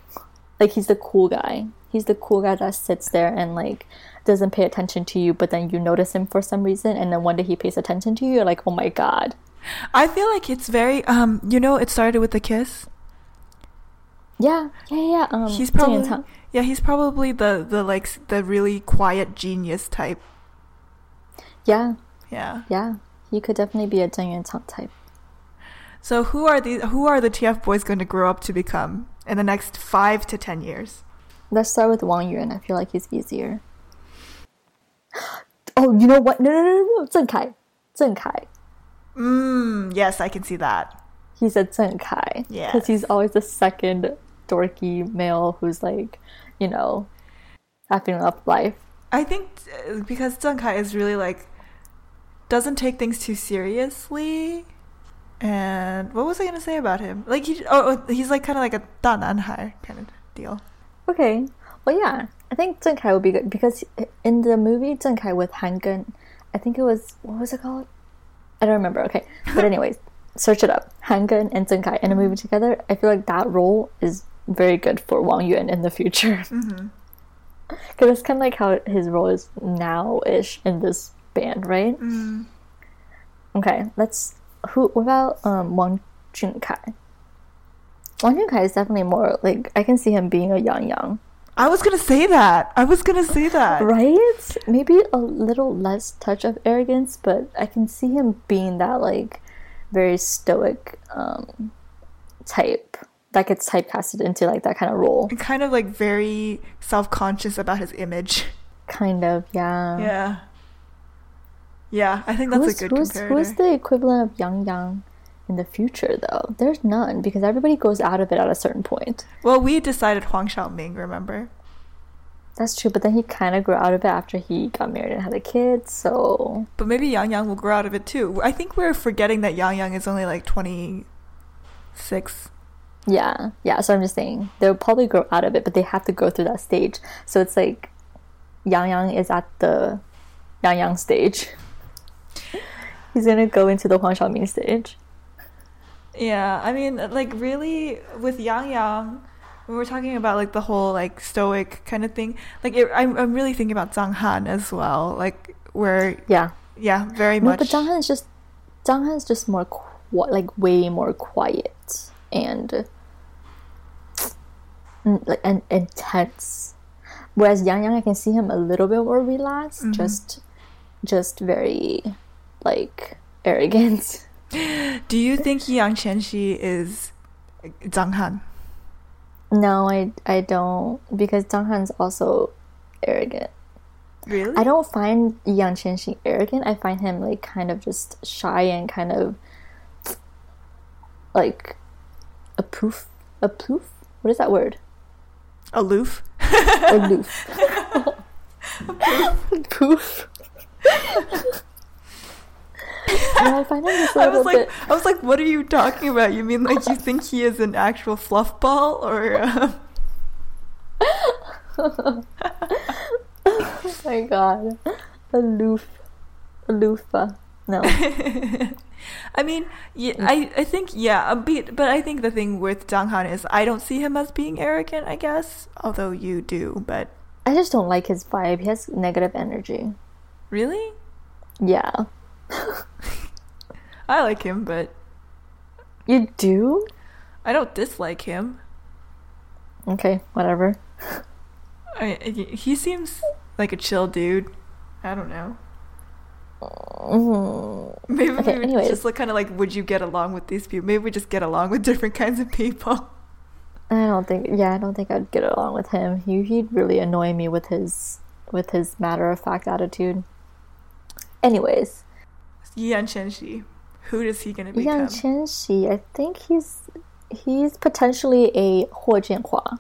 Like he's the cool guy. He's the cool guy that sits there and like doesn't pay attention to you, but then you notice him for some reason, and then one day he pays attention to you. You're like, oh my god. I feel like it's very um. You know, it started with a kiss. Yeah, yeah, yeah. Um, He's probably yeah, he's probably the the like the really quiet genius type. Yeah, Yeah. yeah. He could definitely be a Zheng Yuanchang type. So who are these? Who are the TF boys going to grow up to become in the next five to ten years? Let's start with Wang Yuan. I feel like he's easier. Oh, you know what? No, no, no, no, no. Zheng Kai. Zheng Kai. Mm, yes, I can see that. He said Zheng Kai. Yes. Because he's always the second dorky male who's like, you know, having up life. I think uh, because Zheng Kai is really like doesn't take things too seriously. And what was I gonna say about him? Like he, oh, oh, he's like kind of like a 大男孩 kind of deal. Okay. Well, yeah. I think Zheng Kai would be good because in the movie Zheng Kai with Han Geng, I think it was what was it called? I don't remember. Okay, but anyways, search it up. Han Geng and Zheng Kai in a movie together. I feel like that role is very good for Wang Yuan in the future. Because it's kind of like how his role is now-ish in this band, right? Mm. Okay, let's. Who? What about um, Wang Junkai? Wang Junkai is definitely more like I can see him being a Yang Yang. I was gonna say that. I was gonna say that. Right? Maybe a little less touch of arrogance, but I can see him being that like very stoic um, type that gets typecasted into like that kind of role. And kind of like very self-conscious about his image. Kind of, yeah. Yeah. Yeah, I think that's who's, a good who's, comparator. who's the equivalent of Yang Yang in the future though? There's none because everybody goes out of it at a certain point. Well, we decided Huang Xiaoming, remember? That's true, but then he kind of grew out of it after he got married and had a kid. So But maybe Yang Yang will grow out of it too. I think we're forgetting that Yang Yang is only like 26. yeah, yeah. So I'm just saying they'll probably grow out of it, but they have to go through that stage. So it's like Yang Yang is at the Yang Yang stage. He's gonna go into the Huang Xiaoming stage. Yeah, I mean, like really with Yang Yang, when we're talking about like the whole like stoic kind of thing, like it, I'm I'm really thinking about Zhang Han as well. Like where Yeah. yeah, very No, much. but Zhang Han is just Zhang Han is just more qu- like way more quiet and mm, like and intense. Whereas Yang Yang, I can see him a little bit more relaxed, Mm-hmm. just just very like arrogant. Do you think Yang Qianxi is Zhang Han? No, I I don't because Zhang Han's also arrogant. Really? I don't find Yang Qianxi arrogant. I find him like kind of just shy and kind of like a poof, a poof. What is that word? Aloof. Aloof. poof. I find him just a I was like, bit. I was like, what are you talking about? You mean like you think he is an actual fluff ball, or um... Oh my god, aloof, aloofa. No, I mean, yeah, I, I think yeah, a bit, but I think the thing with Zhang Han is I don't see him as being arrogant. I guess, although you do, but I just don't like his vibe. He has negative energy. really, Yeah, I like him, but you do. I don't dislike him. Okay, whatever. I, he seems like a chill dude. I don't know. Mhm. Maybe Okay, we anyways. just like kind of like, would you get along with these people? Maybe we just get along with different kinds of people. I don't think. Yeah, I don't think I'd get along with him. He he'd really annoy me with his with his matter of fact attitude. Anyways, Yang Qianxi, who is he gonna become? Yang Qianxi, I think he's he's potentially a Huo Jianhua,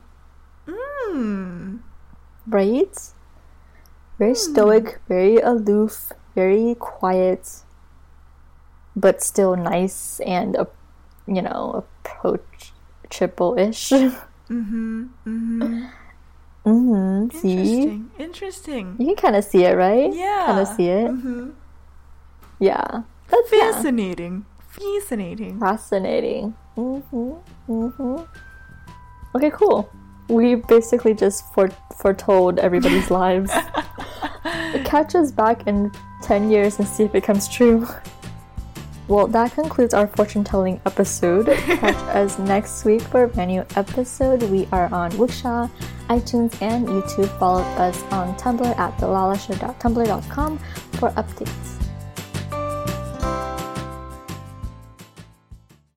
Hmm. right? Very stoic, very aloof, very quiet, but still nice and uh, you know approachable-ish. Mm-hmm. Mm-hmm. mm-hmm. See, Interesting. Interesting. you can kind of see it, right? Yeah. kind of see it. Mm-hmm. Yeah, that's yeah. Fascinating. Fascinating. fascinating. Mm-hmm. Mm-hmm. Okay, cool. We basically just fore- foretold everybody's lives. Catch us back in ten years and see if it comes true. Well, that concludes our fortune telling episode. Catch us next week for a brand new episode. We are on Wookshaw, iTunes, and YouTube. Follow us on Tumblr at thelalashow.tumblr.com for updates.